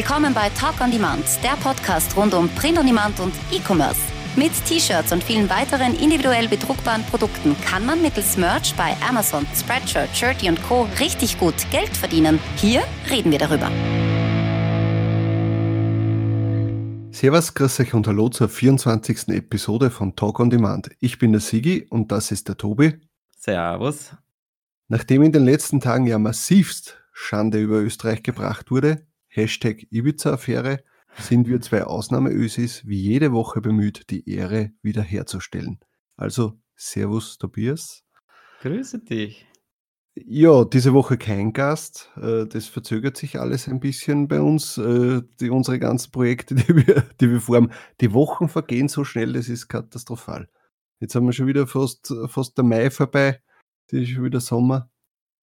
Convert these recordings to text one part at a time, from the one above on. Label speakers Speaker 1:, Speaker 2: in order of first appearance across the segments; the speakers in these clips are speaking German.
Speaker 1: Willkommen bei Talk on Demand, der Podcast rund um Print on Demand und E-Commerce. Mit T-Shirts und vielen weiteren individuell bedruckbaren Produkten kann man mittels Merch bei Amazon, Spreadshirt, Shirty und Co. richtig gut Geld verdienen. Hier reden wir darüber.
Speaker 2: Servus, grüß euch und hallo zur 24. Episode von Talk on Demand. Ich bin der Sigi und das ist der Tobi.
Speaker 3: Servus.
Speaker 2: Nachdem in den letzten Tagen ja massivst Schande über Österreich gebracht wurde, Hashtag Ibiza-Affäre, sind wir zwei Ausnahmeösis wie jede Woche bemüht, die Ehre wiederherzustellen. Also, Servus Tobias.
Speaker 3: Grüße dich.
Speaker 2: Ja, diese Woche kein Gast. Äh, das verzögert sich alles ein bisschen bei uns. Äh, die, unsere ganzen Projekte, die wir, die wir vorhaben. Die Wochen vergehen so schnell, das ist katastrophal. Jetzt haben wir schon wieder fast, fast der Mai vorbei. Das ist schon wieder Sommer.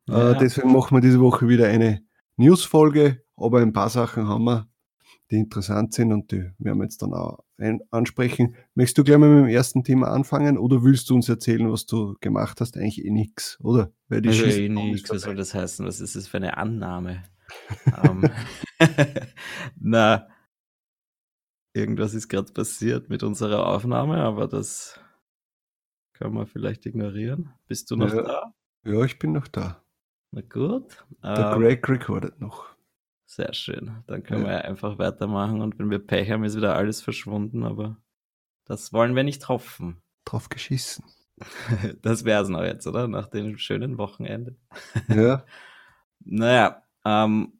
Speaker 2: Äh, ja. Deswegen machen wir diese Woche wieder eine News-Folge. Aber ein paar Sachen haben wir, die interessant sind und die werden wir jetzt dann auch ansprechen. Möchtest du gleich mal mit dem ersten Thema anfangen oder willst du uns erzählen, was du gemacht hast? Eigentlich eh nix, oder?
Speaker 3: Weil die also eh nix, was soll das heißen? Was ist das für eine Annahme? um, ähm, na, irgendwas ist gerade passiert mit unserer Aufnahme, aber das kann man vielleicht ignorieren. Bist du noch
Speaker 2: ja,
Speaker 3: da?
Speaker 2: Ja, ich bin noch da.
Speaker 3: Na gut.
Speaker 2: Der ähm, Greg recordet noch.
Speaker 3: Sehr schön. Dann können ja. wir einfach weitermachen und wenn wir Pech haben, ist wieder alles verschwunden, aber das wollen wir nicht hoffen.
Speaker 2: Drauf geschissen.
Speaker 3: Das wäre es noch jetzt, oder? Nach dem schönen Wochenende.
Speaker 2: Ja.
Speaker 3: naja, ähm,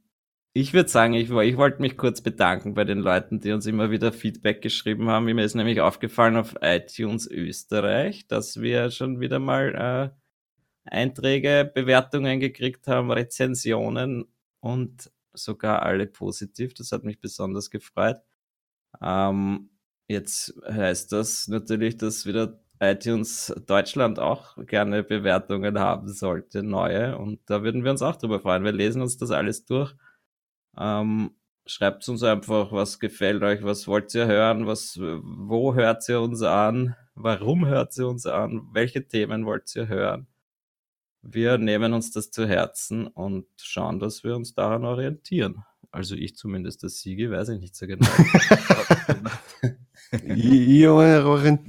Speaker 3: ich würde sagen, ich, ich wollte mich kurz bedanken bei den Leuten, die uns immer wieder Feedback geschrieben haben. Mir ist nämlich aufgefallen auf iTunes Österreich, dass wir schon wieder mal äh, Einträge, Bewertungen gekriegt haben, Rezensionen und sogar alle positiv. Das hat mich besonders gefreut. Ähm, jetzt heißt das natürlich, dass wieder iTunes Deutschland auch gerne Bewertungen haben sollte, neue. Und da würden wir uns auch drüber freuen. Wir lesen uns das alles durch. Ähm, schreibt uns einfach, was gefällt euch, was wollt ihr hören, was, wo hört ihr uns an, warum hört ihr uns an, welche Themen wollt ihr hören wir nehmen uns das zu Herzen und schauen, dass wir uns daran orientieren. Also ich zumindest, das Siege, weiß ich nicht so genau.
Speaker 2: ich, ich, orient,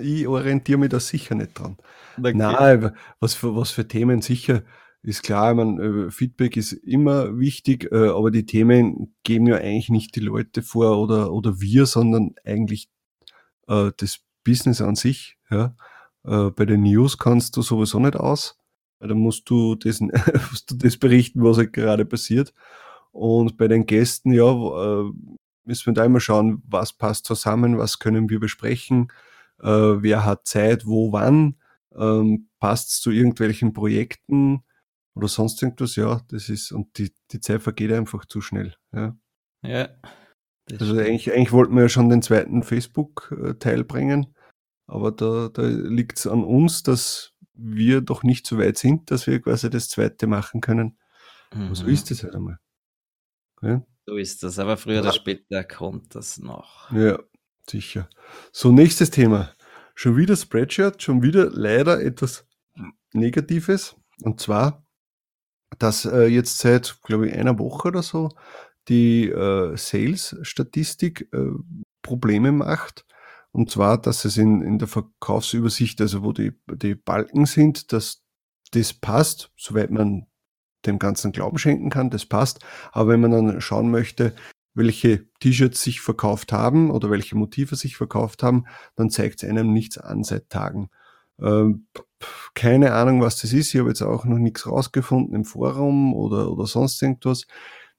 Speaker 2: ich, orientiere mich da sicher nicht dran. Okay. Nein, was für, was für Themen sicher ist klar, man, äh, Feedback ist immer wichtig, äh, aber die Themen geben ja eigentlich nicht die Leute vor oder, oder wir, sondern eigentlich äh, das Business an sich. Ja. Äh, bei den News kannst du sowieso nicht aus. Dann musst du, das, musst du das berichten, was halt gerade passiert. Und bei den Gästen, ja, äh, müssen wir da immer schauen, was passt zusammen, was können wir besprechen, äh, wer hat Zeit, wo, wann, ähm, passt es zu irgendwelchen Projekten oder sonst irgendwas, ja, das ist, und die, die Zeit vergeht einfach zu schnell. Ja.
Speaker 3: ja
Speaker 2: also eigentlich, eigentlich wollten wir ja schon den zweiten Facebook-Teil bringen, aber da, da liegt es an uns, dass wir doch nicht so weit sind, dass wir quasi das zweite machen können. Mhm. So ist es halt einmal.
Speaker 3: Ja? So ist das, aber früher oder später kommt das noch.
Speaker 2: Ja, sicher. So, nächstes Thema. Schon wieder Spreadshirt, schon wieder leider etwas Negatives. Und zwar, dass äh, jetzt seit, glaube ich, einer Woche oder so die äh, Sales-Statistik äh, Probleme macht und zwar, dass es in, in der Verkaufsübersicht, also wo die, die Balken sind, dass das passt, soweit man dem Ganzen Glauben schenken kann, das passt. Aber wenn man dann schauen möchte, welche T-Shirts sich verkauft haben oder welche Motive sich verkauft haben, dann zeigt es einem nichts an seit Tagen. Ähm, keine Ahnung, was das ist. Ich habe jetzt auch noch nichts rausgefunden im Forum oder, oder sonst irgendwas.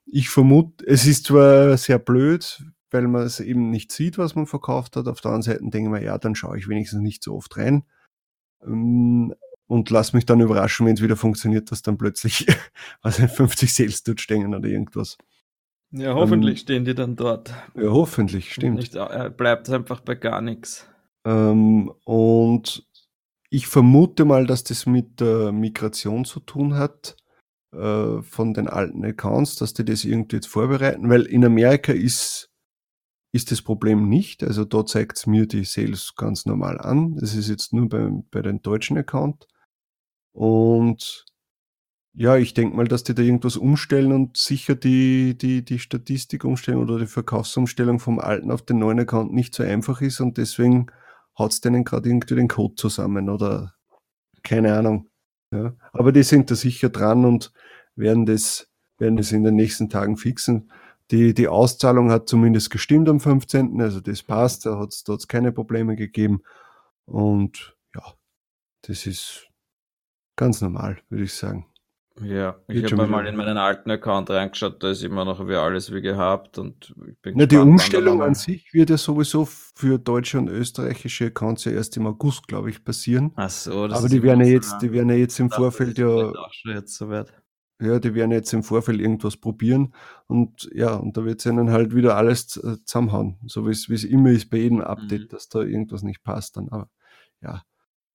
Speaker 2: Ich vermute, es ist zwar sehr blöd, weil man es eben nicht sieht, was man verkauft hat. Auf der anderen Seite denke ich mir, ja, dann schaue ich wenigstens nicht so oft rein. Ähm, und lass mich dann überraschen, wenn es wieder funktioniert, dass dann plötzlich was 50 Sales dort stehen oder irgendwas.
Speaker 3: Ja, hoffentlich ähm, stehen die dann dort.
Speaker 2: Ja, hoffentlich, stimmt.
Speaker 3: Nicht, er bleibt einfach bei gar nichts.
Speaker 2: Ähm, und ich vermute mal, dass das mit der Migration zu tun hat äh, von den alten Accounts, dass die das irgendwie jetzt vorbereiten, weil in Amerika ist ist das Problem nicht. Also da zeigt es mir die Sales ganz normal an. Das ist jetzt nur bei, bei den deutschen Account. Und Ja, ich denke mal, dass die da irgendwas umstellen und sicher die, die, die Statistik umstellen oder die Verkaufsumstellung vom alten auf den neuen Account nicht so einfach ist und deswegen haut es denen gerade irgendwie den Code zusammen oder keine Ahnung. Ja. Aber die sind da sicher dran und werden das, werden das in den nächsten Tagen fixen. Die, die Auszahlung hat zumindest gestimmt am 15., also das passt, da hat es keine Probleme gegeben. Und ja, das ist ganz normal, würde ich sagen.
Speaker 3: Ja, ich habe mal in meinen alten Account reingeschaut, da ist immer noch wie alles wie gehabt und
Speaker 2: Na, die Umstellung an sich wird ja sowieso für deutsche und österreichische Accounts ja erst im August, glaube ich, passieren.
Speaker 3: Ach so,
Speaker 2: das Aber die werden ja jetzt, die werden ja jetzt im Vorfeld ja.
Speaker 3: Jetzt soweit.
Speaker 2: Ja, die werden jetzt im Vorfeld irgendwas probieren und ja, und da wird es ihnen halt wieder alles äh, zusammenhauen, so wie es immer ist bei jedem Update, mhm. dass da irgendwas nicht passt dann. Aber ja,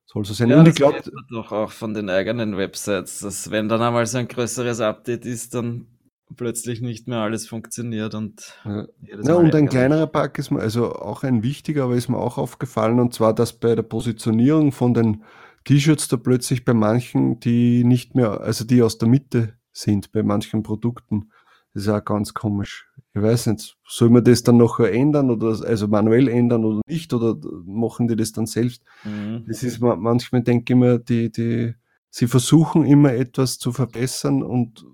Speaker 2: soll so sein.
Speaker 3: Ja, und ich glaube doch auch von den eigenen Websites, dass wenn dann einmal so ein größeres Update ist, dann plötzlich nicht mehr alles funktioniert und
Speaker 2: ja. ja und ein kleinerer Bug ist mir also auch ein wichtiger, aber ist mir auch aufgefallen und zwar, dass bei der Positionierung von den T-Shirts da plötzlich bei manchen, die nicht mehr, also die aus der Mitte sind, bei manchen Produkten, das ist auch ganz komisch. Ich weiß nicht, soll man das dann noch ändern oder also manuell ändern oder nicht oder machen die das dann selbst? Mhm. Das ist manchmal denke ich mir, die, die, sie versuchen immer etwas zu verbessern und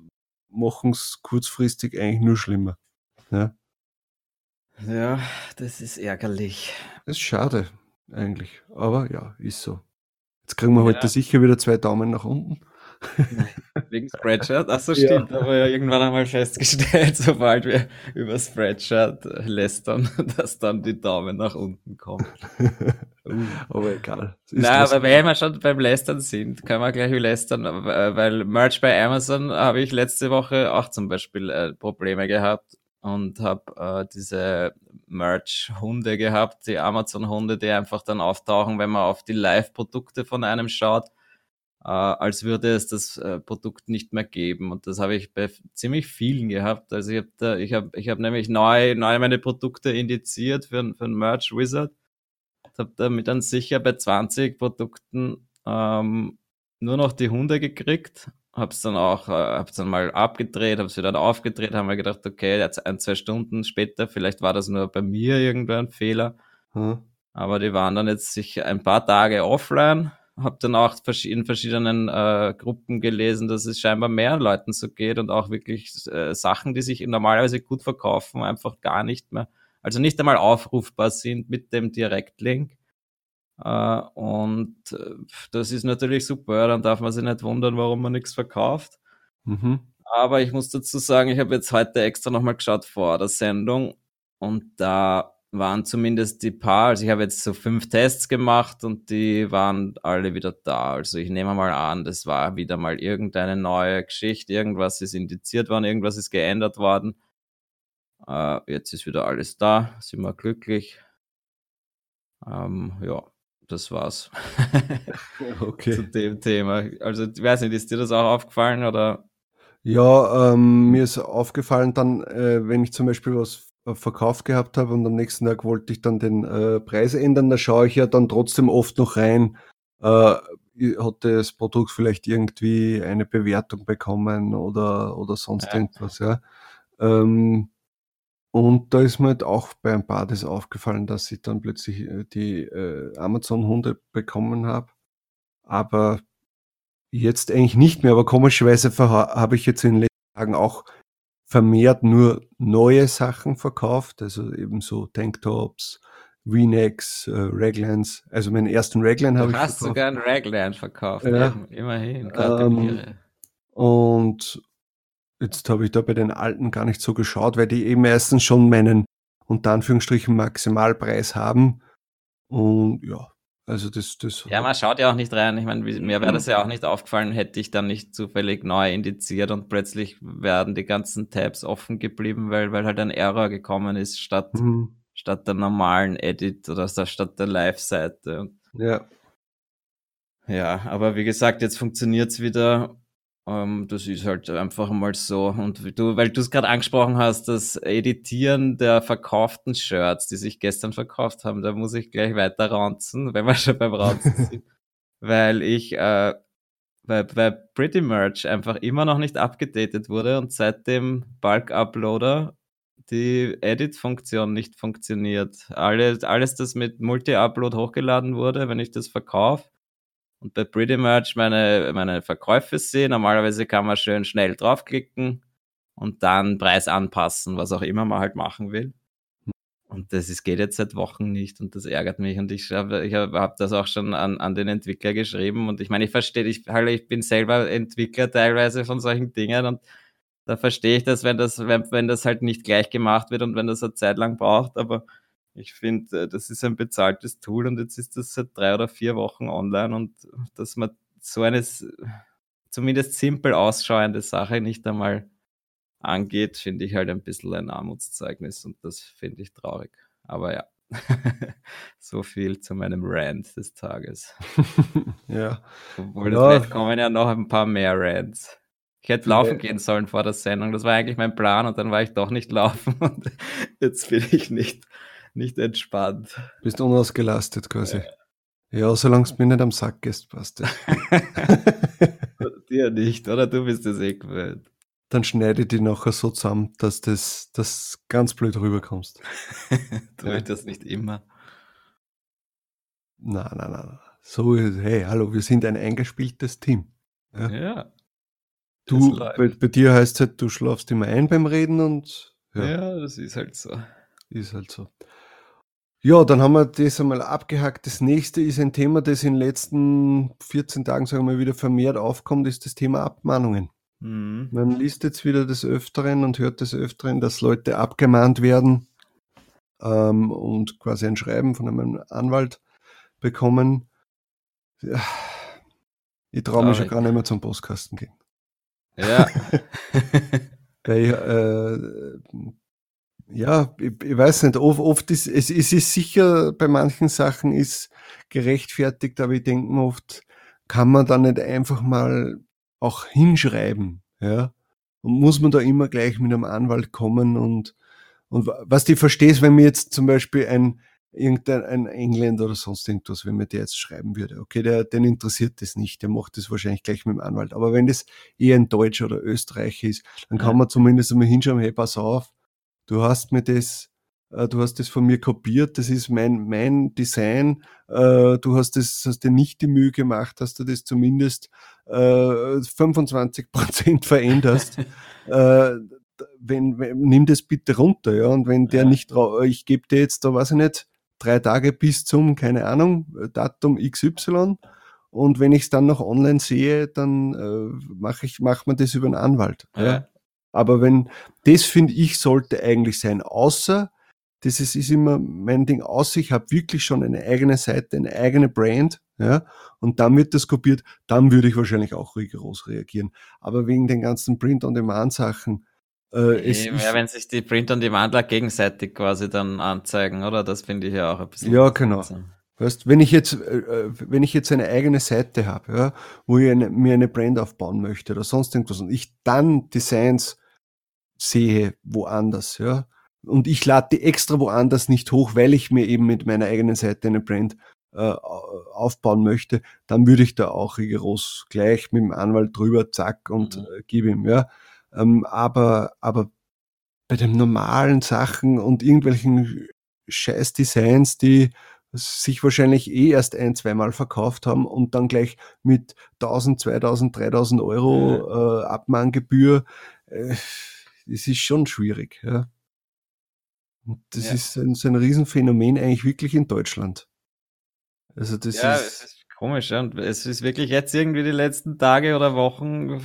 Speaker 2: machen es kurzfristig eigentlich nur schlimmer. Ja.
Speaker 3: ja, das ist ärgerlich.
Speaker 2: Das ist schade, eigentlich. Aber ja, ist so. Jetzt kriegen wir ja. heute sicher wieder zwei Daumen nach unten.
Speaker 3: Wegen Spreadshirt? Achso, stimmt. Ja. Aber ja irgendwann einmal festgestellt, sobald wir über Spreadshirt lästern, dass dann die Daumen nach unten kommen.
Speaker 2: Uh. aber egal.
Speaker 3: Na, aber wenn wir schon beim Lästern sind, können wir gleich lästern, weil Merch bei Amazon habe ich letzte Woche auch zum Beispiel äh, Probleme gehabt und habe äh, diese Merch-Hunde gehabt, die Amazon-Hunde, die einfach dann auftauchen, wenn man auf die Live-Produkte von einem schaut äh, als würde es das äh, Produkt nicht mehr geben. Und das habe ich bei ziemlich vielen gehabt. Also ich habe da, ich habe, ich habe nämlich neu, neu meine Produkte indiziert für, für ein Merch Wizard. Habe damit dann sicher bei 20 Produkten ähm, nur noch die Hunde gekriegt. Hab's dann auch, äh, hab's dann mal abgedreht, hab's wieder aufgedreht, haben wir gedacht, okay, jetzt ein, zwei Stunden später, vielleicht war das nur bei mir irgendein Fehler. Hm. Aber die waren dann jetzt sich ein paar Tage offline habe dann auch in verschiedenen äh, Gruppen gelesen, dass es scheinbar mehr Leuten so geht und auch wirklich äh, Sachen, die sich normalerweise gut verkaufen, einfach gar nicht mehr, also nicht einmal aufrufbar sind mit dem Direktlink. Äh, und äh, das ist natürlich super, dann darf man sich nicht wundern, warum man nichts verkauft. Mhm. Aber ich muss dazu sagen, ich habe jetzt heute extra nochmal geschaut vor der Sendung und da waren zumindest die paar, also ich habe jetzt so fünf Tests gemacht und die waren alle wieder da. Also ich nehme mal an, das war wieder mal irgendeine neue Geschichte, irgendwas ist indiziert worden, irgendwas ist geändert worden. Äh, jetzt ist wieder alles da, sind wir glücklich. Ähm, ja, das war's. okay. Zu dem Thema. Also ich weiß nicht, ist dir das auch aufgefallen oder?
Speaker 2: Ja, ähm, mir ist aufgefallen dann, äh, wenn ich zum Beispiel was verkauft gehabt habe und am nächsten Tag wollte ich dann den äh, Preis ändern, da schaue ich ja dann trotzdem oft noch rein, äh, hat das Produkt vielleicht irgendwie eine Bewertung bekommen oder, oder sonst ja. irgendwas, ja. Ähm, und da ist mir halt auch bei ein paar das aufgefallen, dass ich dann plötzlich äh, die äh, Amazon-Hunde bekommen habe. Aber jetzt eigentlich nicht mehr. Aber komischerweise habe ich jetzt in den letzten Tagen auch vermehrt nur neue Sachen verkauft, also eben so Tanktops, V-Necks, äh, Raglans. Also meinen ersten Raglan habe ich
Speaker 3: verkauft. Du hast sogar einen Raglan verkauft, ja. immerhin. Ähm,
Speaker 2: und jetzt habe ich da bei den alten gar nicht so geschaut, weil die eben meistens schon meinen unter Anführungsstrichen Maximalpreis haben. Und ja, also das, das.
Speaker 3: Ja, man schaut ja auch nicht rein. Ich meine, mir wäre das ja auch nicht aufgefallen, hätte ich dann nicht zufällig neu indiziert und plötzlich werden die ganzen Tabs offen geblieben, weil, weil halt ein Error gekommen ist statt, mhm. statt der normalen Edit oder statt der Live-Seite.
Speaker 2: Ja.
Speaker 3: Ja, aber wie gesagt, jetzt funktioniert es wieder ähm, das ist halt einfach mal so. Und du, weil du es gerade angesprochen hast, das Editieren der verkauften Shirts, die sich gestern verkauft haben, da muss ich gleich weiter ranzen, wenn wir schon beim Ranzen sind. weil ich, äh, weil, weil Pretty Merch einfach immer noch nicht abgedatet wurde und seit dem Bulk-Uploader die Edit-Funktion nicht funktioniert. Alles, alles, das mit Multi-Upload hochgeladen wurde, wenn ich das verkaufe und bei Pretty Merch meine, meine Verkäufe sehe, normalerweise kann man schön schnell draufklicken und dann Preis anpassen, was auch immer man halt machen will. Und das ist, geht jetzt seit Wochen nicht und das ärgert mich. Und ich, habe ich hab das auch schon an, an den Entwickler geschrieben. Und ich meine, ich verstehe, ich, halt, ich bin selber Entwickler teilweise von solchen Dingen und da verstehe ich das, wenn das, wenn, wenn das halt nicht gleich gemacht wird und wenn das eine Zeit lang braucht. Aber ich finde, äh, das ist ein bezahltes Tool und jetzt ist das seit drei oder vier Wochen online und dass man so eine zumindest simpel ausschauende Sache nicht einmal angeht, finde ich halt ein bisschen ein Armutszeugnis und das finde ich traurig. Aber ja, so viel zu meinem Rant des Tages.
Speaker 2: ja.
Speaker 3: Obwohl, ja. vielleicht kommen ja noch ein paar mehr Rants. Ich hätte laufen gehen sollen vor der Sendung. Das war eigentlich mein Plan und dann war ich doch nicht laufen und jetzt bin ich nicht, nicht entspannt.
Speaker 2: Bist unausgelastet quasi. Ja, ja solange es mir nicht am Sack ist, passt ja.
Speaker 3: Dir nicht, oder? Du bist es eh gewöhnt
Speaker 2: dann schneide ich die nachher so zusammen, dass das, das ganz blöd rüberkommst.
Speaker 3: Tue ich das nicht immer?
Speaker 2: Nein, nein, nein. So, hey, hallo, wir sind ein eingespieltes Team.
Speaker 3: Ja. ja
Speaker 2: du, bei, bei, dir heißt es halt, du schlafst immer ein beim Reden und.
Speaker 3: Ja. ja, das ist halt so.
Speaker 2: Ist halt so. Ja, dann haben wir das einmal abgehakt. Das nächste ist ein Thema, das in den letzten 14 Tagen, sagen wir mal, wieder vermehrt aufkommt, ist das Thema Abmahnungen. Mhm. Man liest jetzt wieder des Öfteren und hört des Öfteren, dass Leute abgemahnt werden ähm, und quasi ein Schreiben von einem Anwalt bekommen. Ja, ich traue mich schon gar nicht mehr zum Postkasten gehen.
Speaker 3: Ja.
Speaker 2: Weil, äh, ja, ich, ich, weiß nicht, oft, oft ist es, es ist sicher, bei manchen Sachen ist gerechtfertigt, aber ich denke mir oft, kann man da nicht einfach mal auch hinschreiben, ja. Und muss man da immer gleich mit einem Anwalt kommen und, und was du verstehst, wenn mir jetzt zum Beispiel ein, irgendein ein Engländer oder sonst irgendwas, wenn mir der jetzt schreiben würde, okay, der, den interessiert das nicht, der macht das wahrscheinlich gleich mit dem Anwalt. Aber wenn das eher ein Deutscher oder Österreicher ist, dann kann man zumindest einmal hinschauen, hey, pass auf, du hast mir das äh, du hast das von mir kopiert, das ist mein, mein Design, äh, du hast das, hast dir nicht die Mühe gemacht, dass du das zumindest 25 äh, Prozent veränderst. wenn, wenn, nimm das bitte runter, ja, und wenn der ja. nicht, ich gebe dir jetzt da, weiß ich nicht, drei Tage bis zum, keine Ahnung, Datum XY, und wenn ich es dann noch online sehe, dann äh, mache ich, macht man das über einen Anwalt. Ja. Aber wenn, das finde ich, sollte eigentlich sein, außer das ist, ist immer mein Ding aus. Ich habe wirklich schon eine eigene Seite, eine eigene Brand, ja, und dann wird das kopiert, dann würde ich wahrscheinlich auch rigoros reagieren. Aber wegen den ganzen Print-on-Demand-Sachen,
Speaker 3: äh, es ja, wenn sich die Print-on-Demandler gegenseitig quasi dann anzeigen, oder? Das finde ich ja auch ein bisschen.
Speaker 2: Ja, genau. Weißt, wenn ich jetzt, äh, äh, wenn ich jetzt eine eigene Seite habe, ja, wo ich eine, mir eine Brand aufbauen möchte oder sonst irgendwas und ich dann Designs sehe woanders, ja, und ich lade die extra woanders nicht hoch, weil ich mir eben mit meiner eigenen Seite eine Brand äh, aufbauen möchte, dann würde ich da auch rigoros gleich mit dem Anwalt drüber, zack, und mhm. äh, gebe ihm, ja. Ähm, aber, aber bei den normalen Sachen und irgendwelchen Scheiß-Designs, die sich wahrscheinlich eh erst ein, zweimal verkauft haben und dann gleich mit 1000, 2000, 3000 Euro äh, Abmahngebühr, äh, das ist schon schwierig. Ja. Und das ja. ist ein, so ein Riesenphänomen eigentlich wirklich in Deutschland.
Speaker 3: Also das ja, ist, es ist komisch. Ja. Und es ist wirklich jetzt irgendwie die letzten Tage oder Wochen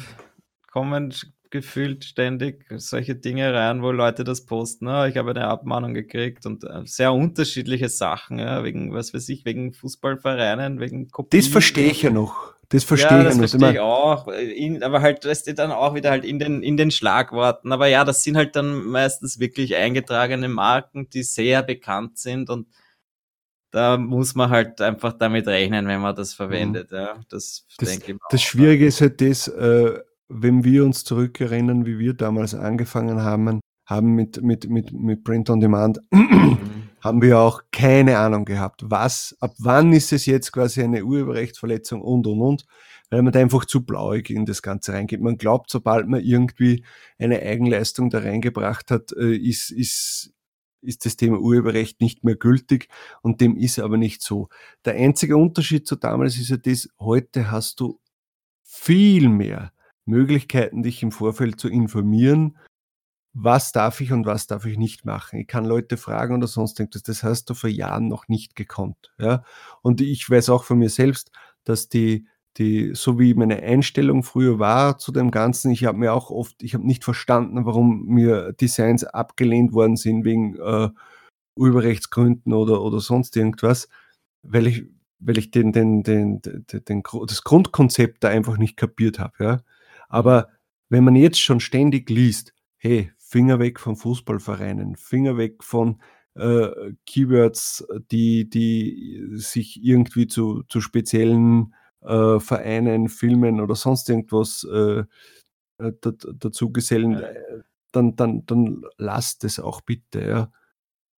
Speaker 3: kommen gefühlt ständig solche Dinge rein, wo Leute das posten. Oh, ich habe eine Abmahnung gekriegt und äh, sehr unterschiedliche Sachen, ja, wegen, was weiß ich, wegen Fußballvereinen, wegen
Speaker 2: Kopien. Das verstehe ich ja noch. Das verstehe
Speaker 3: ja, das ich, verstehe ich auch. In, aber halt, das steht dann auch wieder halt in den, in den Schlagworten. Aber ja, das sind halt dann meistens wirklich eingetragene Marken, die sehr bekannt sind und da muss man halt einfach damit rechnen, wenn man das verwendet. Mhm. Ja, das,
Speaker 2: das, denke ich das Schwierige ist halt das, äh, wenn wir uns zurückerinnern, wie wir damals angefangen haben, haben mit, mit, mit, mit Print on Demand, mhm haben wir auch keine Ahnung gehabt, was, ab wann ist es jetzt quasi eine Urheberrechtsverletzung und und und, weil man da einfach zu blauig in das Ganze reingeht. Man glaubt, sobald man irgendwie eine Eigenleistung da reingebracht hat, äh, ist, ist, ist das Thema Urheberrecht nicht mehr gültig und dem ist aber nicht so. Der einzige Unterschied zu damals ist ja das, heute hast du viel mehr Möglichkeiten, dich im Vorfeld zu informieren, was darf ich und was darf ich nicht machen. Ich kann Leute fragen oder sonst irgendwas. Das hast du vor Jahren noch nicht gekonnt. Ja? Und ich weiß auch von mir selbst, dass die, die, so wie meine Einstellung früher war zu dem Ganzen, ich habe mir auch oft, ich habe nicht verstanden, warum mir Designs abgelehnt worden sind wegen äh, Urheberrechtsgründen oder, oder sonst irgendwas, weil ich, weil ich den, den, den, den, den, das Grundkonzept da einfach nicht kapiert habe. Ja? Aber wenn man jetzt schon ständig liest, hey, Finger weg von Fußballvereinen, Finger weg von äh, Keywords, die, die sich irgendwie zu, zu speziellen äh, Vereinen, Filmen oder sonst irgendwas äh, äh dazu gesellen, äh, dann, dann, dann lasst es auch bitte. Ja.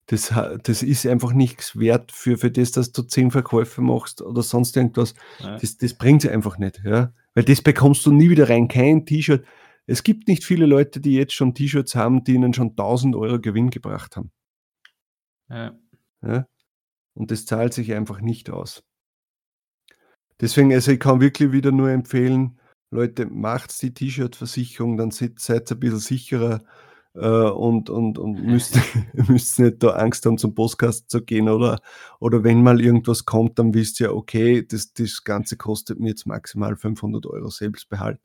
Speaker 2: Das, das ist einfach nichts wert für, für das, dass du zehn Verkäufe machst oder sonst irgendwas. Ja. Das, das bringt es einfach nicht. Ja. Weil das bekommst du nie wieder rein. Kein T-Shirt. Es gibt nicht viele Leute, die jetzt schon T-Shirts haben, die ihnen schon 1000 Euro Gewinn gebracht haben. Ja. ja. Und das zahlt sich einfach nicht aus. Deswegen, also ich kann wirklich wieder nur empfehlen, Leute, macht die T-Shirt-Versicherung, dann seid ihr ein bisschen sicherer äh, und, und, und müsst, müsst nicht da Angst haben, zum Postkasten zu gehen oder, oder wenn mal irgendwas kommt, dann wisst ihr, okay, das, das Ganze kostet mir jetzt maximal 500 Euro Selbstbehalt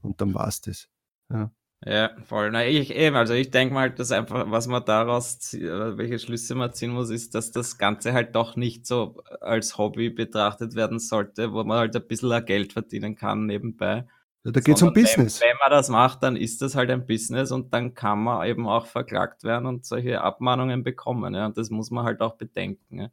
Speaker 2: und dann war es das. Ja.
Speaker 3: Ja, voll. Na, ich eben, also ich denke mal, dass einfach, was man daraus, welche Schlüsse man ziehen muss, ist, dass das Ganze halt doch nicht so als Hobby betrachtet werden sollte, wo man halt ein bisschen Geld verdienen kann nebenbei.
Speaker 2: Ja, da geht es um Business.
Speaker 3: Wenn, wenn, man das macht, dann ist das halt ein Business und dann kann man eben auch verklagt werden und solche Abmahnungen bekommen. Ja? Und das muss man halt auch bedenken. Ja?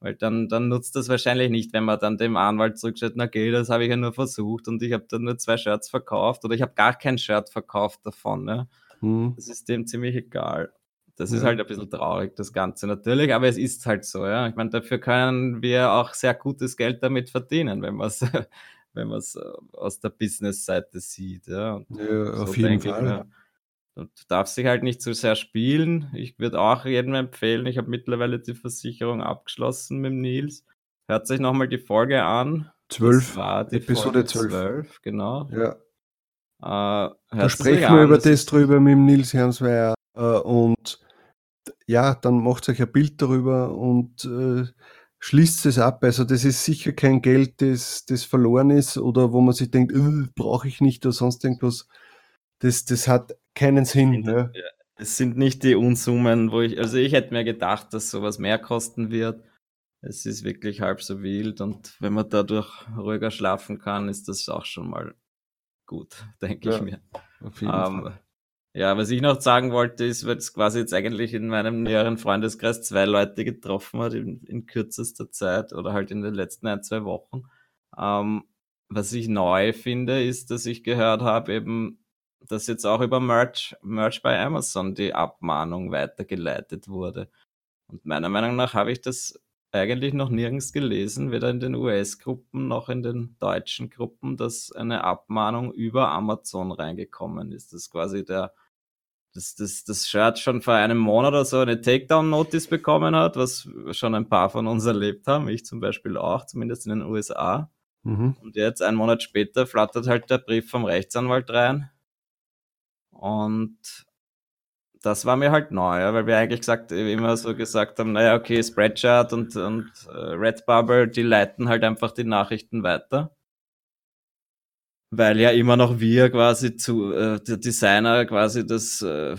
Speaker 3: Weil dann, dann nutzt das wahrscheinlich nicht, wenn man dann dem Anwalt zurücksteht, na okay, das habe ich ja nur versucht und ich habe dann nur zwei Shirts verkauft oder ich habe gar kein Shirt verkauft davon. Ja? Hm. Das ist dem ziemlich egal. Das ja. ist halt ein bisschen traurig, das Ganze natürlich, aber es ist halt so, ja. Ich meine, dafür können wir auch sehr gutes Geld damit verdienen, wenn man es wenn äh, aus der Business-Seite sieht. Ja,
Speaker 2: ja so auf jeden Fall. Mir,
Speaker 3: du darfst sich halt nicht zu so sehr spielen. Ich würde auch jedem empfehlen, ich habe mittlerweile die Versicherung abgeschlossen mit Nils. Hört sich nochmal die Folge an.
Speaker 2: 12.
Speaker 3: Episode 12. 12. Genau.
Speaker 2: Ja. Äh, da sprechen wir über das drüber mit dem Nils Hermsweier äh, und ja, dann macht euch ein Bild darüber und äh, schließt es ab. Also das ist sicher kein Geld, das, das verloren ist oder wo man sich denkt, äh, brauche ich nicht oder sonst irgendwas. Das, das hat keinen Sinn.
Speaker 3: Ja. Es sind nicht die Unsummen, wo ich, also ich hätte mir gedacht, dass sowas mehr kosten wird. Es ist wirklich halb so wild und wenn man dadurch ruhiger schlafen kann, ist das auch schon mal gut, denke ja, ich mir. Jeden ähm. Ja, was ich noch sagen wollte, ist, weil es quasi jetzt eigentlich in meinem näheren Freundeskreis zwei Leute getroffen hat in, in kürzester Zeit oder halt in den letzten ein, zwei Wochen. Ähm, was ich neu finde, ist, dass ich gehört habe, eben, dass jetzt auch über Merch, Merch bei Amazon die Abmahnung weitergeleitet wurde. Und meiner Meinung nach habe ich das eigentlich noch nirgends gelesen, weder in den US-Gruppen noch in den deutschen Gruppen, dass eine Abmahnung über Amazon reingekommen ist. Das ist quasi der das, das, das Shirt schon vor einem Monat oder so eine Takedown-Notice bekommen hat, was schon ein paar von uns erlebt haben, ich zum Beispiel auch, zumindest in den USA. Mhm. Und jetzt, einen Monat später, flattert halt der Brief vom Rechtsanwalt rein. Und das war mir halt neu, weil wir eigentlich gesagt, immer so gesagt haben, naja, okay, Spreadshirt und, und äh, Redbubble, die leiten halt einfach die Nachrichten weiter weil ja immer noch wir quasi zu, äh, der Designer quasi das äh,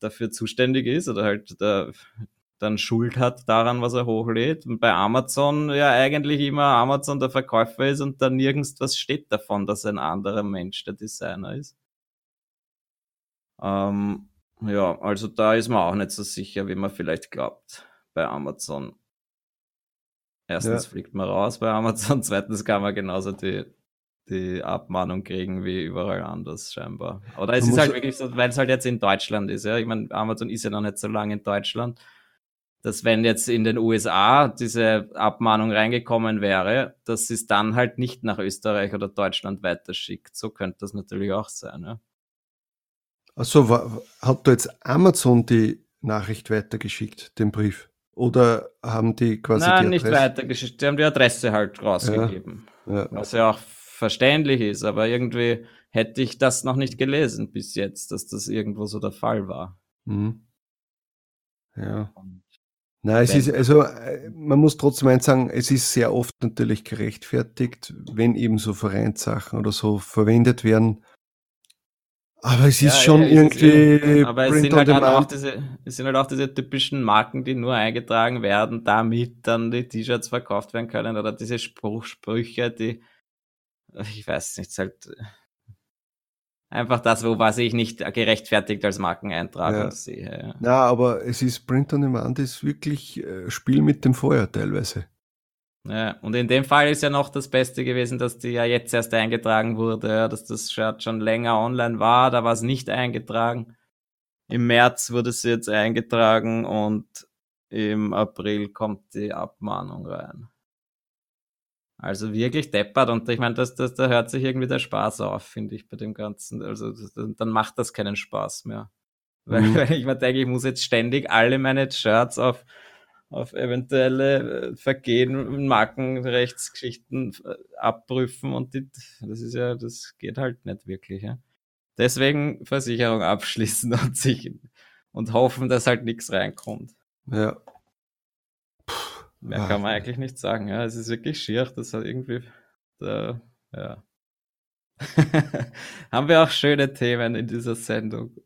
Speaker 3: dafür zuständig ist oder halt der, dann Schuld hat daran, was er hochlädt. Und bei Amazon ja eigentlich immer Amazon der Verkäufer ist und da nirgends was steht davon, dass ein anderer Mensch der Designer ist. Ähm, ja, also da ist man auch nicht so sicher, wie man vielleicht glaubt bei Amazon. Erstens ja. fliegt man raus bei Amazon, zweitens kann man genauso die die Abmahnung kriegen wie überall anders scheinbar. Oder es ist halt wirklich so, weil es halt jetzt in Deutschland ist, ja. Ich meine, Amazon ist ja noch nicht so lange in Deutschland. dass wenn jetzt in den USA diese Abmahnung reingekommen wäre, dass sie es dann halt nicht nach Österreich oder Deutschland weiterschickt. So könnte das natürlich auch sein. Ja.
Speaker 2: Also hat da jetzt Amazon die Nachricht weitergeschickt, den Brief? Oder haben die quasi
Speaker 3: Nein,
Speaker 2: die
Speaker 3: nicht
Speaker 2: Adresse?
Speaker 3: weitergeschickt. Die haben die Adresse halt rausgegeben.
Speaker 2: Ja.
Speaker 3: Was ja auch verständlich ist, aber irgendwie hätte ich das noch nicht gelesen bis jetzt, dass das irgendwo so der Fall war.
Speaker 2: Mhm. Ja.
Speaker 3: Und
Speaker 2: Nein, es ist, also, äh, man muss trotzdem eins sagen, es ist sehr oft natürlich gerechtfertigt, wenn eben so Vereinssachen oder so verwendet werden. Aber es ist
Speaker 3: Ja,
Speaker 2: schon
Speaker 3: ja, es
Speaker 2: irgendwie.
Speaker 3: Aber es
Speaker 2: Print
Speaker 3: sind, halt auch diese, es sind halt auch diese typischen Marken, die nur eingetragen werden, damit dann die T-Shirts verkauft werden können oder diese Spruch, Sprüche, die, ich weiß nicht, ist halt einfach das, wo was ich nicht gerechtfertigt als Markeneintragung
Speaker 2: Ja.
Speaker 3: sehe. Ja.
Speaker 2: Na, aber es ist Print on Demand ist wirklich äh, Spiel mit dem Feuer teilweise.
Speaker 3: Ja, und in dem Fall ist ja noch das Beste gewesen, dass die ja jetzt erst eingetragen wurde, ja, dass das Shirt schon länger online war, da war es nicht eingetragen. Im März wurde es jetzt eingetragen und im April kommt die Abmahnung rein. Also wirklich deppert und ich meine, das, das, da hört sich irgendwie der Spaß auf, finde ich, bei dem Ganzen. Also das, dann macht das keinen Spaß mehr. Weil,
Speaker 2: Mhm.
Speaker 3: weil ich mir denke, ich muss jetzt ständig alle meine Shirts auf, auf eventuelle äh, Vergehen, Markenrechtsgeschichten äh, abprüfen und die, das ist ja, das geht halt nicht wirklich. Ja. Deswegen Versicherung abschließen und sich und hoffen, dass halt nichts reinkommt.
Speaker 2: Ja.
Speaker 3: Mehr
Speaker 2: Ah.
Speaker 3: kann man eigentlich nicht sagen. Ja, es ist wirklich schier, das hat irgendwie, da, ja. Haben wir auch schöne Themen in dieser Sendung?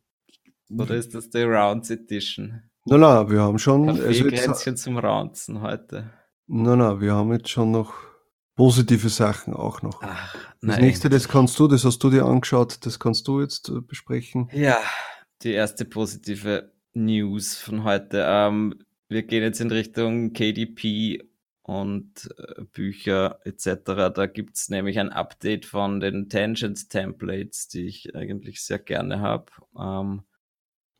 Speaker 3: Oder ist das die Rounds Edition?
Speaker 2: Na, na, wir haben schon, also jetzt,
Speaker 3: zum Rounzen heute.
Speaker 2: na, na, wir haben jetzt schon noch positive Sachen auch noch.
Speaker 3: Ach,
Speaker 2: Das nächste, das kannst du, das hast du dir angeschaut, das kannst du jetzt äh, besprechen.
Speaker 3: Ja, die erste positive News von heute. Ähm, wir gehen jetzt in Richtung KDP und äh, Bücher etc. Da gibt's nämlich ein Update von den Tangent Templates, die ich eigentlich sehr gerne habe. Ähm,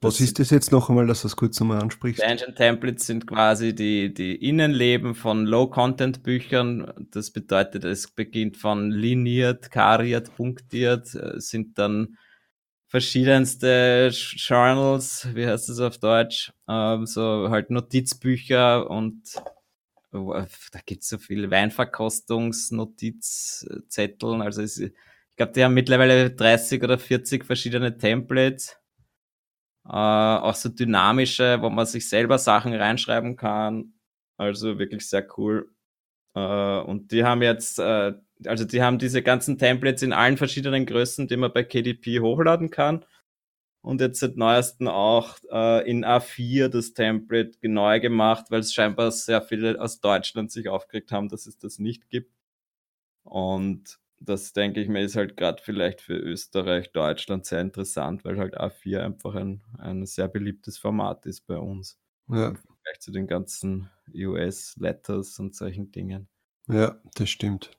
Speaker 2: Was ist das jetzt noch einmal, dass du das kurz nochmal ansprichst?
Speaker 3: Tangent Templates sind quasi die, die Innenleben von Low-Content-Büchern. Das bedeutet, es beginnt von liniert, kariert, punktiert, sind dann verschiedenste Journals, wie heißt das auf Deutsch? Ähm, so halt Notizbücher und oh, da gibt's so viele Weinverkostungsnotizzetteln. Also es, ich glaube, die haben mittlerweile 30 oder 40 verschiedene Templates äh, auch so dynamische, wo man sich selber Sachen reinschreiben kann. Also wirklich sehr cool. Äh, und die haben jetzt, äh, also die haben diese ganzen Templates in allen verschiedenen Größen, die man bei KDP hochladen kann. Und jetzt seit neuesten auch äh, in A4 das Template neu gemacht, weil es scheinbar sehr viele aus Deutschland sich aufgeregt haben, dass es das nicht gibt. Und das denke ich mir ist halt gerade vielleicht für Österreich, Deutschland sehr interessant, weil halt A4 einfach ein, ein sehr beliebtes Format ist bei uns.
Speaker 2: Ja,
Speaker 3: Im Vergleich zu den ganzen US-Letters und solchen Dingen.
Speaker 2: ja, das stimmt.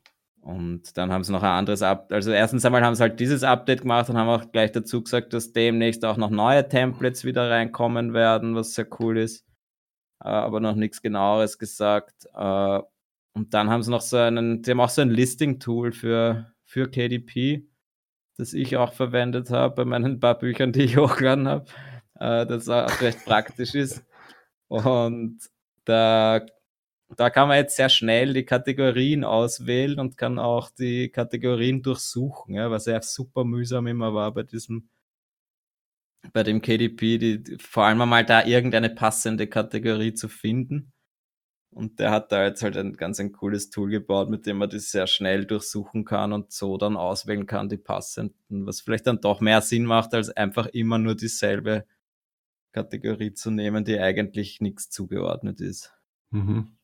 Speaker 3: Und dann haben sie noch ein anderes Update. Also erstens einmal haben sie halt dieses Update gemacht und haben auch gleich dazu gesagt, dass demnächst auch noch neue Templates wieder reinkommen werden, was sehr cool ist. Äh, aber noch nichts genaueres gesagt. Und dann haben sie noch so einen, die haben auch so ein Listing-Tool für, für KDP, das ich auch verwendet habe bei meinen paar Büchern, die ich hochgeladen habe, äh, das auch recht praktisch ist. Und da da kann man jetzt sehr schnell die Kategorien auswählen und kann auch die Kategorien durchsuchen, ja, was ja super mühsam immer war bei diesem, bei dem KDP, die- vor allem einmal da irgendeine passende Kategorie zu finden. Und der hat da jetzt halt ein ganz ein cooles Tool gebaut, mit dem man das sehr schnell durchsuchen kann und so dann auswählen kann, die passenden, was vielleicht dann doch mehr Sinn macht, als einfach immer nur dieselbe Kategorie zu nehmen, die eigentlich nichts zugeordnet ist.
Speaker 2: Mhm.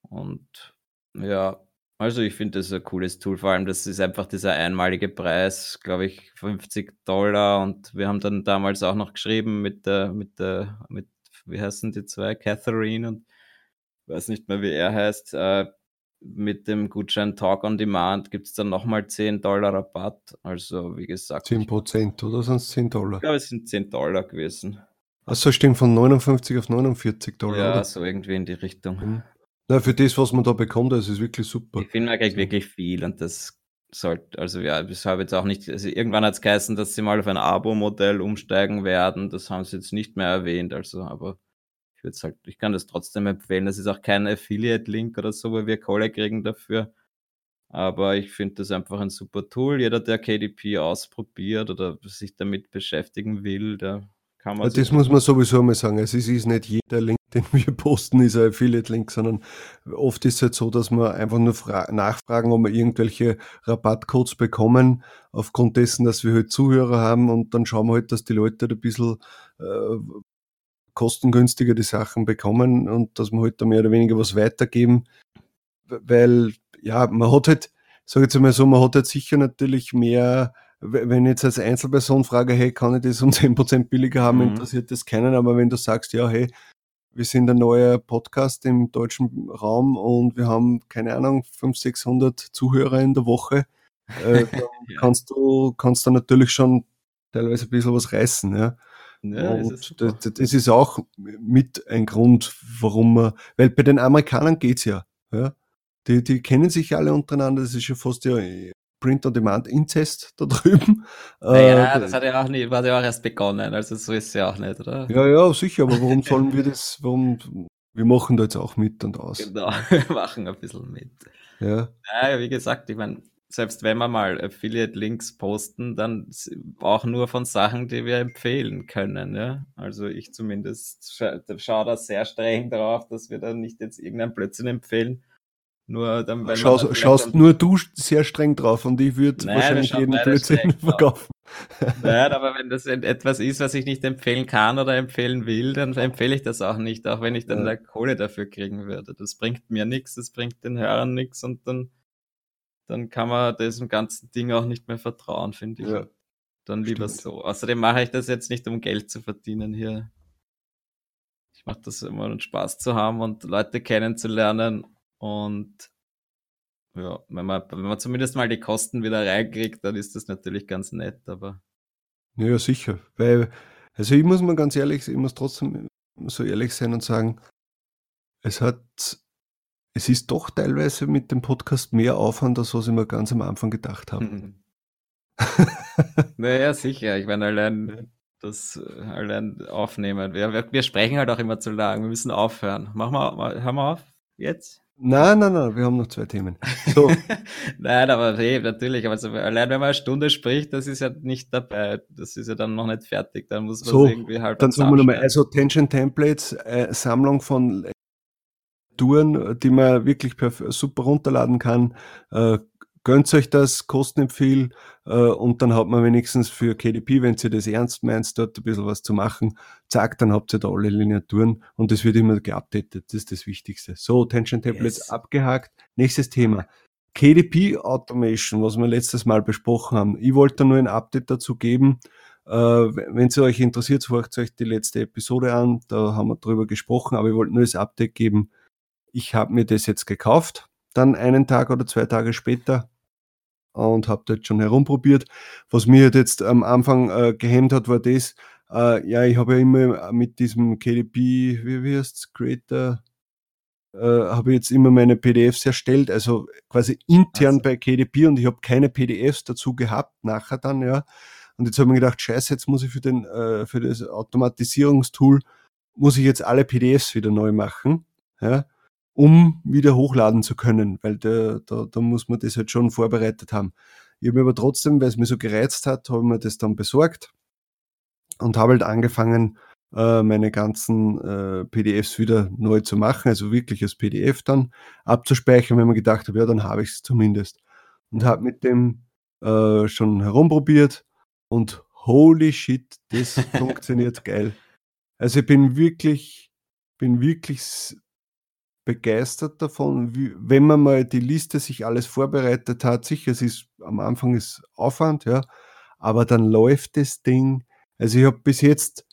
Speaker 3: Und ja, also ich finde das ein cooles Tool. Vor allem, das ist einfach dieser einmalige Preis, glaube ich, 50 Dollar. Und wir haben dann damals auch noch geschrieben mit der, mit der, mit, wie heißen die zwei? Catherine und weiß nicht mehr, wie er heißt. Äh, mit dem Gutschein Talk on Demand gibt es dann nochmal 10 Dollar Rabatt. Also, wie gesagt,
Speaker 2: 10
Speaker 3: ich
Speaker 2: Prozent oder sonst 10 Dollar?
Speaker 3: glaube, es sind 10 Dollar gewesen.
Speaker 2: Also stimmt von 59 auf 49 Dollar.
Speaker 3: Ja,
Speaker 2: oder?
Speaker 3: so irgendwie in die Richtung.
Speaker 2: Mhm. Na, für das, was man da bekommt, das ist wirklich super.
Speaker 3: Ich finde, man kriegt wirklich viel und das sollte, also ja, ich habe jetzt auch nicht, also irgendwann hat es geheißen, dass sie mal auf ein Abo-Modell umsteigen werden. Das haben sie jetzt nicht mehr erwähnt, also, aber ich würde halt, ich kann das trotzdem empfehlen. Das ist auch kein Affiliate-Link oder so, wo wir Kohle kriegen dafür. Aber ich finde das einfach ein super Tool. Jeder, der KDP ausprobiert oder sich damit beschäftigen will, der kann man.
Speaker 2: Das muss man sowieso mal sagen. Also es ist nicht jeder Link, den wir posten, ist ein Affiliate-Link, sondern oft ist es halt so, dass wir einfach nur nachfragen, ob wir irgendwelche Rabattcodes bekommen, aufgrund dessen, dass wir halt Zuhörer haben und dann schauen wir halt, dass die Leute ein bisschen äh, kostengünstiger die Sachen bekommen und dass wir halt da mehr oder weniger was weitergeben, weil ja, man hat halt, sage ich jetzt mal so, man hat halt sicher natürlich mehr, wenn ich jetzt als Einzelperson frage, hey, kann ich das um 10% billiger haben, mhm. interessiert das keinen, aber wenn du sagst, ja, hey, wir sind ein neuer Podcast im deutschen Raum und wir haben, keine Ahnung, 500, 600 Zuhörer in der Woche, äh, dann ja. kannst du, kannst du natürlich schon teilweise ein bisschen was reißen, ja. Ja, und das, das, ist auch mit ein Grund, warum man, weil bei den Amerikanern geht's ja, ja. Die, die kennen sich alle untereinander, das ist ja fast ja Print-on-Demand-Inzest da drüben.
Speaker 3: Naja, äh, das hat ja auch nicht, war ja auch erst begonnen, also so ist es ja auch nicht, oder?
Speaker 2: Ja, ja, sicher, aber warum sollen wir das, warum, wir machen da jetzt auch mit und aus.
Speaker 3: Genau, wir machen ein bisschen mit. Ja. Naja, wie gesagt, ich meine, selbst wenn wir mal Affiliate-Links posten, dann auch nur von Sachen, die wir empfehlen können. Ja? Also ich zumindest scha schaue da sehr streng drauf, dass wir dann nicht jetzt irgendeinen Blödsinn empfehlen, nur dann,
Speaker 2: wenn Schaust, dann schaust nur du sehr streng drauf und ich würde wahrscheinlich jeden Blödsinn verkaufen.
Speaker 3: Nein, aber wenn das etwas ist, was ich nicht empfehlen kann oder empfehlen will, dann empfehle ich das auch nicht, auch wenn ich dann ja. Kohle dafür kriegen würde. Das bringt mir nichts, das bringt den Hörern nichts und dann, dann kann man diesem ganzen Ding auch nicht mehr vertrauen, finde ich. Ja. Dann lieber Stimmt. so. Außerdem mache ich das jetzt nicht, um Geld zu verdienen hier. Ich mache das immer, um Spaß zu haben und Leute kennenzulernen und ja, wenn man, wenn man zumindest mal die Kosten wieder reinkriegt, dann ist das natürlich ganz nett, aber.
Speaker 2: Ja, sicher. Weil, also ich muss mal ganz ehrlich, ich muss trotzdem so ehrlich sein und sagen, es hat, es ist doch teilweise mit dem Podcast mehr Aufwand, als was ich mir ganz am Anfang gedacht habe.
Speaker 3: naja, sicher. Ich meine, allein das allein aufnehmen. Wir, wir, sprechen halt auch immer zu lang. Wir müssen aufhören. Machen wir, hören wir auf jetzt?
Speaker 2: Nein, nein, nein, wir haben noch zwei Themen. So.
Speaker 3: nein, aber hey, natürlich, also, allein wenn man eine Stunde spricht, das ist ja nicht dabei. Das ist ja dann noch nicht fertig. Dann muss man
Speaker 2: so, irgendwie halt. Dann sagen wir nochmal, also Tension Templates, äh, Sammlung von Touren, die man wirklich super runterladen kann. Äh, gönnt euch das, kostenempfehl äh, und dann hat man wenigstens für KDP, wenn ihr das ernst meint, dort ein bisschen was zu machen, zack, dann habt ihr da alle Lineaturen und das wird immer geupdatet, das ist das Wichtigste. So, Tension Tablets yes. abgehakt. Nächstes Thema. KDP Automation, was wir letztes Mal besprochen haben. Ich wollte da nur ein Update dazu geben. Äh, wenn es euch interessiert, folgt euch die letzte Episode an, da haben wir drüber gesprochen, aber ich wollte nur das Update geben. Ich habe mir das jetzt gekauft, dann einen Tag oder zwei Tage später und habe dort schon herumprobiert. Was mir halt jetzt am Anfang äh, gehemmt hat, war das, äh, ja, ich habe ja immer mit diesem KDP, wie, wie heißt es, Creator, äh, habe jetzt immer meine PDFs erstellt, also quasi intern also. bei KDP und ich habe keine PDFs dazu gehabt, nachher dann, ja. Und jetzt habe ich mir gedacht, scheiße, jetzt muss ich für, den, äh, für das Automatisierungstool, muss ich jetzt alle PDFs wieder neu machen. Ja um wieder hochladen zu können, weil da, da, da muss man das halt schon vorbereitet haben. Ich habe aber trotzdem, weil es mir so gereizt hat, habe ich mir das dann besorgt und habe halt angefangen, äh, meine ganzen äh, PDFs wieder neu zu machen, also wirklich als PDF dann abzuspeichern, wenn man gedacht habe, ja, dann habe ich es zumindest. Und habe mit dem äh, schon herumprobiert und holy shit, das funktioniert geil. Also ich bin wirklich, bin wirklich begeistert davon, wie, wenn man mal die Liste sich alles vorbereitet hat. Sicher, es ist am Anfang ist Aufwand, ja, aber dann läuft das Ding. Also ich habe bis jetzt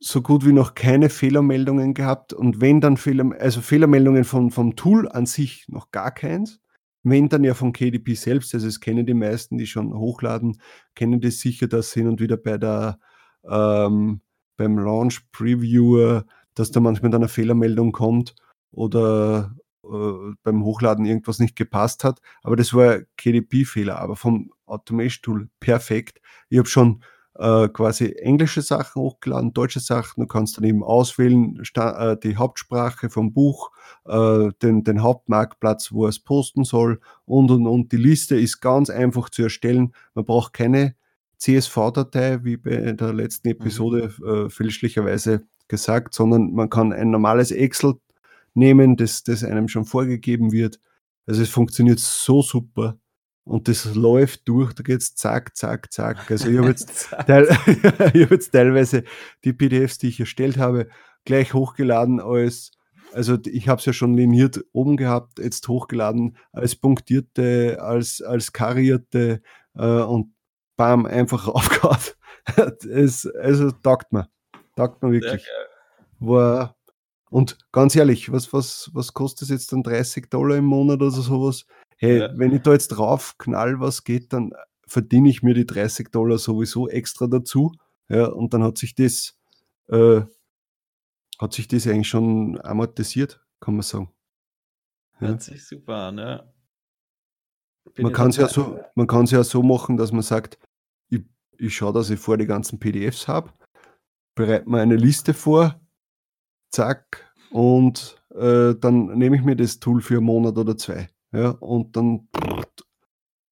Speaker 2: so gut wie noch keine Fehlermeldungen gehabt und wenn dann Fehler, also Fehlermeldungen von, vom Tool an sich noch gar keins. Wenn dann ja von KDP selbst, also es kennen die meisten, die schon hochladen, kennen das sicher, dass hin und wieder bei der ähm, beim Launch Previewer, dass da manchmal dann eine Fehlermeldung kommt oder äh, beim Hochladen irgendwas nicht gepasst hat. Aber das war KDP-Fehler, aber vom Automation Tool perfekt. Ich habe schon äh, quasi englische Sachen hochgeladen, deutsche Sachen. Du kannst dann eben auswählen, äh, die Hauptsprache vom Buch, äh, den, den Hauptmarktplatz, wo es posten soll und und und. Die Liste ist ganz einfach zu erstellen. Man braucht keine CSV-Datei, wie bei der letzten mhm. Episode mhm. fälschlicherweise gesagt, sondern man kann ein normales Excel nehmen, das, das einem schon vorgegeben wird. Also es funktioniert so super und das läuft durch, da geht es zack, zack, zack. Also ich habe jetzt, teil, hab jetzt teilweise die PDFs, die ich erstellt habe, gleich hochgeladen als, also ich habe es ja schon liniert oben gehabt, jetzt hochgeladen als punktierte, als, als karierte äh, und bam, einfach raufgehauen. es, also taugt mir, taugt mir wirklich. War, und ganz ehrlich, was, was, was kostet es jetzt dann 30 Dollar im Monat oder sowas? Hey, ja. wenn ich da jetzt drauf knall, was geht, dann verdiene ich mir die 30 Dollar sowieso extra dazu. Ja, und dann hat sich das, äh, hat sich das eigentlich schon amortisiert, kann man sagen.
Speaker 3: Ja. Hört sich super an, ja.
Speaker 2: man kann es ja so, man kann es ja so machen, dass man sagt, ich, ich schaue, dass ich vor die ganzen PDFs habe, bereite mir eine Liste vor, zack, und äh, dann nehme ich mir das Tool für einen Monat oder zwei. Ja, und dann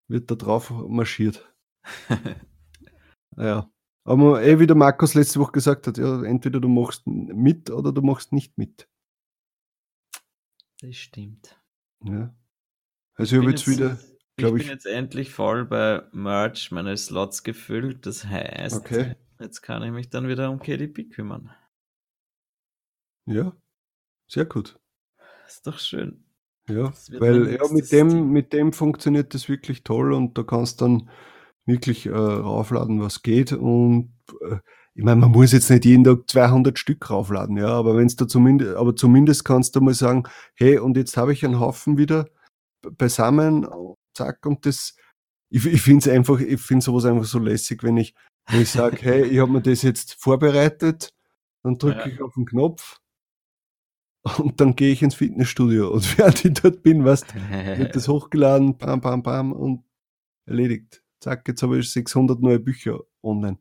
Speaker 2: wird da drauf marschiert. ja. Aber eh, wie der Markus letzte Woche gesagt hat, ja, entweder du machst mit oder du machst nicht mit.
Speaker 3: Das stimmt.
Speaker 2: Ja. Also ich, ich habe jetzt, wieder,
Speaker 3: glaube ich. bin jetzt endlich voll bei Merch meine Slots gefüllt. Das heißt, okay. jetzt kann ich mich dann wieder um KDP kümmern.
Speaker 2: Ja, sehr gut.
Speaker 3: Ist doch schön.
Speaker 2: Ja, weil ja, mit dem, mit dem funktioniert das wirklich toll und da kannst dann wirklich äh, raufladen, was geht. Und äh, ich meine, man muss jetzt nicht jeden Tag 200 Stück raufladen, ja, aber wenn es da zumindest, aber zumindest kannst du mal sagen, hey, und jetzt habe ich einen Haufen wieder beisammen, zack, und das, ich, ich finde es einfach, ich finde sowas einfach so lässig, wenn ich, wenn ich sage, hey, ich habe mir das jetzt vorbereitet, dann drücke ja. ich auf den Knopf und dann gehe ich ins Fitnessstudio und während ich dort bin, was wird das hochgeladen, bam, bam, bam und erledigt. Zack, jetzt habe ich 600 neue Bücher online.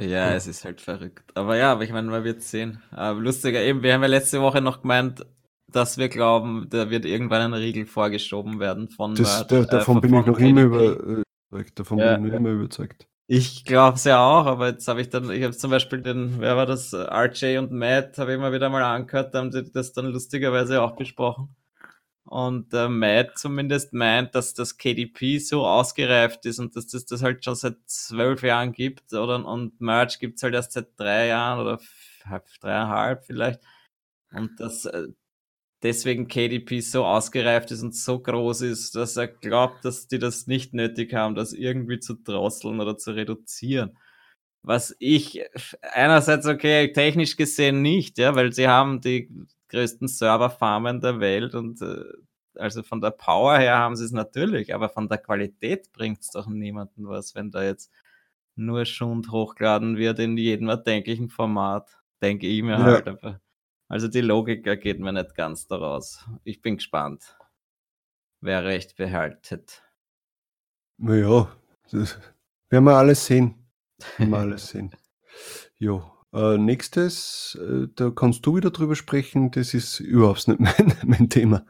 Speaker 3: Ja, ja, es ist halt verrückt. Aber ja, aber ich meine, man wird sehen. Aber lustiger eben, wir haben ja letzte Woche noch gemeint, dass wir glauben, da wird irgendwann ein Riegel vorgeschoben werden von
Speaker 2: das, der, davon äh, bin ich noch immer überzeugt. Davon ja, bin ich noch immer überzeugt.
Speaker 3: Ich glaube es ja auch, aber jetzt habe ich dann, ich habe zum Beispiel den, wer war das, RJ und Matt, habe ich mal wieder mal angehört, da haben sie das dann lustigerweise auch besprochen. Und äh, Matt zumindest meint, dass das KDP so ausgereift ist und dass das das halt schon seit zwölf Jahren gibt, oder? Und Merch gibt es halt erst seit drei Jahren oder dreieinhalb vielleicht. Und das, äh, deswegen KDP so ausgereift ist und so groß ist, dass er glaubt, dass die das nicht nötig haben, das irgendwie zu drosseln oder zu reduzieren. Was ich einerseits, okay, technisch gesehen nicht, ja, weil sie haben die größten Serverfarmen der Welt und äh, also von der Power her haben sie es natürlich, aber von der Qualität bringt es doch niemanden was, wenn da jetzt nur Schund hochgeladen wird in jedem erdenklichen Format, denke ich mir ja. halt einfach. Also die Logik geht mir nicht ganz daraus. Ich bin gespannt, wer recht behaltet.
Speaker 2: Naja, das werden wir alles sehen. Werden wir alles sehen. Jo. Äh, nächstes, äh, da kannst du wieder drüber sprechen, das ist überhaupt nicht mein, mein Thema.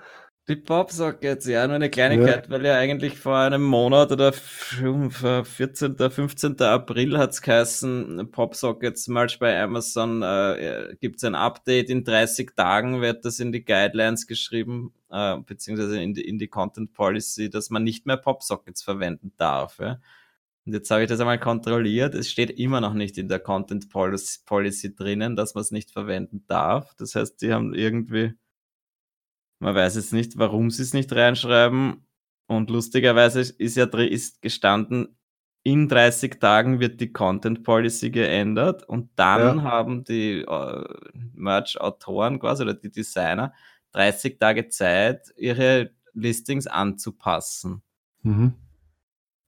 Speaker 3: Die Popsockets, ja, nur eine Kleinigkeit, ja. weil ja eigentlich vor einem Monat oder 14., 15. April hat's geheißen, Popsockets Merch bei Amazon äh, gibt's ein Update. In 30 Tagen wird das in die Guidelines geschrieben, äh, beziehungsweise in die, in die Content Policy, dass man nicht mehr Popsockets verwenden darf. Ja. Und jetzt habe ich das einmal kontrolliert. Es steht immer noch nicht in der Content Policy, Policy drinnen, dass man es nicht verwenden darf. Das heißt, die haben irgendwie man weiß jetzt nicht, warum sie es nicht reinschreiben. Und lustigerweise ist ja ist gestanden, in 30 Tagen wird die Content Policy geändert und dann ja. haben die äh, Merch-Autoren quasi oder die Designer 30 Tage Zeit, ihre Listings anzupassen. Mhm.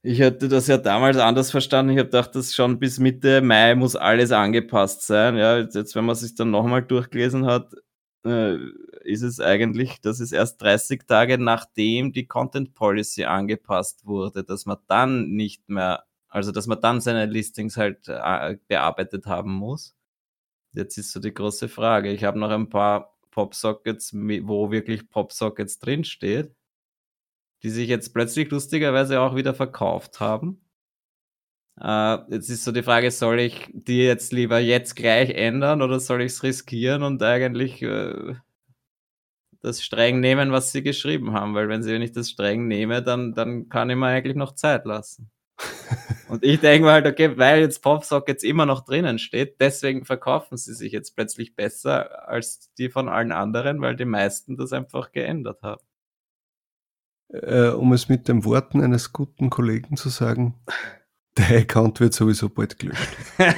Speaker 3: Ich hatte das ja damals anders verstanden. Ich habe gedacht, dass schon bis Mitte Mai muss alles angepasst sein. Ja, jetzt, wenn man sich dann nochmal durchgelesen hat, äh, ist es eigentlich, dass es erst 30 Tage nachdem die Content Policy angepasst wurde, dass man dann nicht mehr, also dass man dann seine Listings halt äh, bearbeitet haben muss. Jetzt ist so die große Frage. Ich habe noch ein paar Popsockets, wo wirklich Popsockets drinsteht die sich jetzt plötzlich lustigerweise auch wieder verkauft haben. Äh, jetzt ist so die Frage, soll ich die jetzt lieber jetzt gleich ändern oder soll ich es riskieren und eigentlich äh, das streng nehmen, was sie geschrieben haben? Weil wenn sie nicht das streng nehme, dann, dann kann ich mir eigentlich noch Zeit lassen. und ich denke halt, okay, weil jetzt Popsock jetzt immer noch drinnen steht, deswegen verkaufen sie sich jetzt plötzlich besser als die von allen anderen, weil die meisten das einfach geändert haben
Speaker 2: äh, um es mit den Worten eines guten Kollegen zu sagen, der Account wird sowieso bald gelöscht. ja.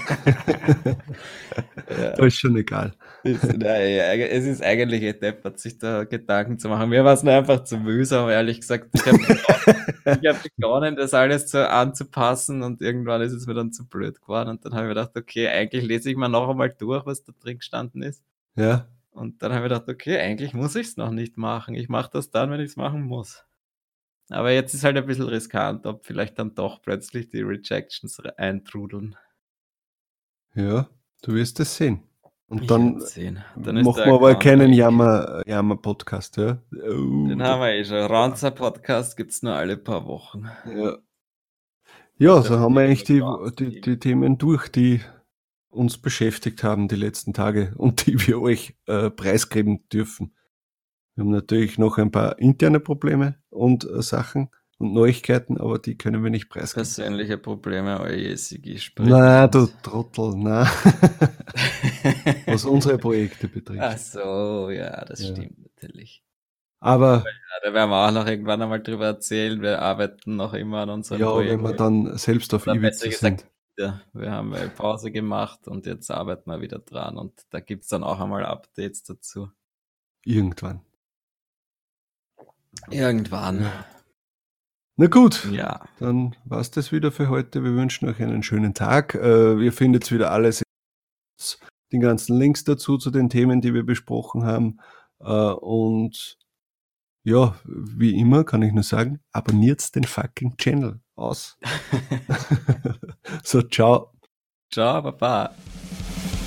Speaker 2: Das ist schon egal.
Speaker 3: Es, nein, es ist eigentlich eh deppert, sich da Gedanken zu machen. Mir war es nur einfach zu mühsam, ehrlich gesagt. Ich habe hab begonnen, das alles so anzupassen und irgendwann ist es mir dann zu blöd geworden. Und dann habe ich gedacht, okay, eigentlich lese ich mal noch einmal durch, was da drin gestanden ist.
Speaker 2: Ja.
Speaker 3: Und dann habe ich gedacht, okay, eigentlich muss ich es noch nicht machen. Ich mache das dann, wenn ich es machen muss. Aber jetzt ist halt ein bisschen riskant, ob vielleicht dann doch plötzlich die Rejections eintrudeln.
Speaker 2: Ja, du wirst es sehen. Und ich dann,
Speaker 3: dann
Speaker 2: machen wir aber keinen Jammer-Podcast,
Speaker 3: ja? Oh, Den haben wir eh schon. Ranzer-Podcast gibt es nur alle paar Wochen.
Speaker 2: Ja, ja so haben wir eigentlich die, die, die, Themen durch, die uns beschäftigt haben die letzten Tage und die wir euch äh, preisgeben dürfen. Wir haben natürlich noch ein paar interne Probleme und äh, Sachen und Neuigkeiten, aber die können wir nicht preisgeben.
Speaker 3: Persönliche Probleme, oje, Sigi,
Speaker 2: Na, du Trottel, na. Was unsere Projekte betrifft.
Speaker 3: Ach so, ja, das ja. stimmt natürlich.
Speaker 2: Aber.
Speaker 3: Ja, da werden wir auch noch irgendwann einmal drüber erzählen. Wir arbeiten noch immer an unserem
Speaker 2: ja, Projekt. Ja, wenn wir dann selbst auf Ibiza sind.
Speaker 3: Ja, wir haben eine Pause gemacht und jetzt arbeiten wir wieder dran und da gibt es dann auch einmal Updates dazu.
Speaker 2: Irgendwann.
Speaker 3: Irgendwann.
Speaker 2: Na gut,
Speaker 3: ja.
Speaker 2: dann war es das wieder für heute. Wir wünschen euch einen schönen Tag. Äh, ihr findet wieder alles, den ganzen Links dazu zu den Themen, die wir besprochen haben. Äh, und ja, wie immer kann ich nur sagen, abonniert den fucking Channel aus. so, ciao.
Speaker 3: Ciao, Papa.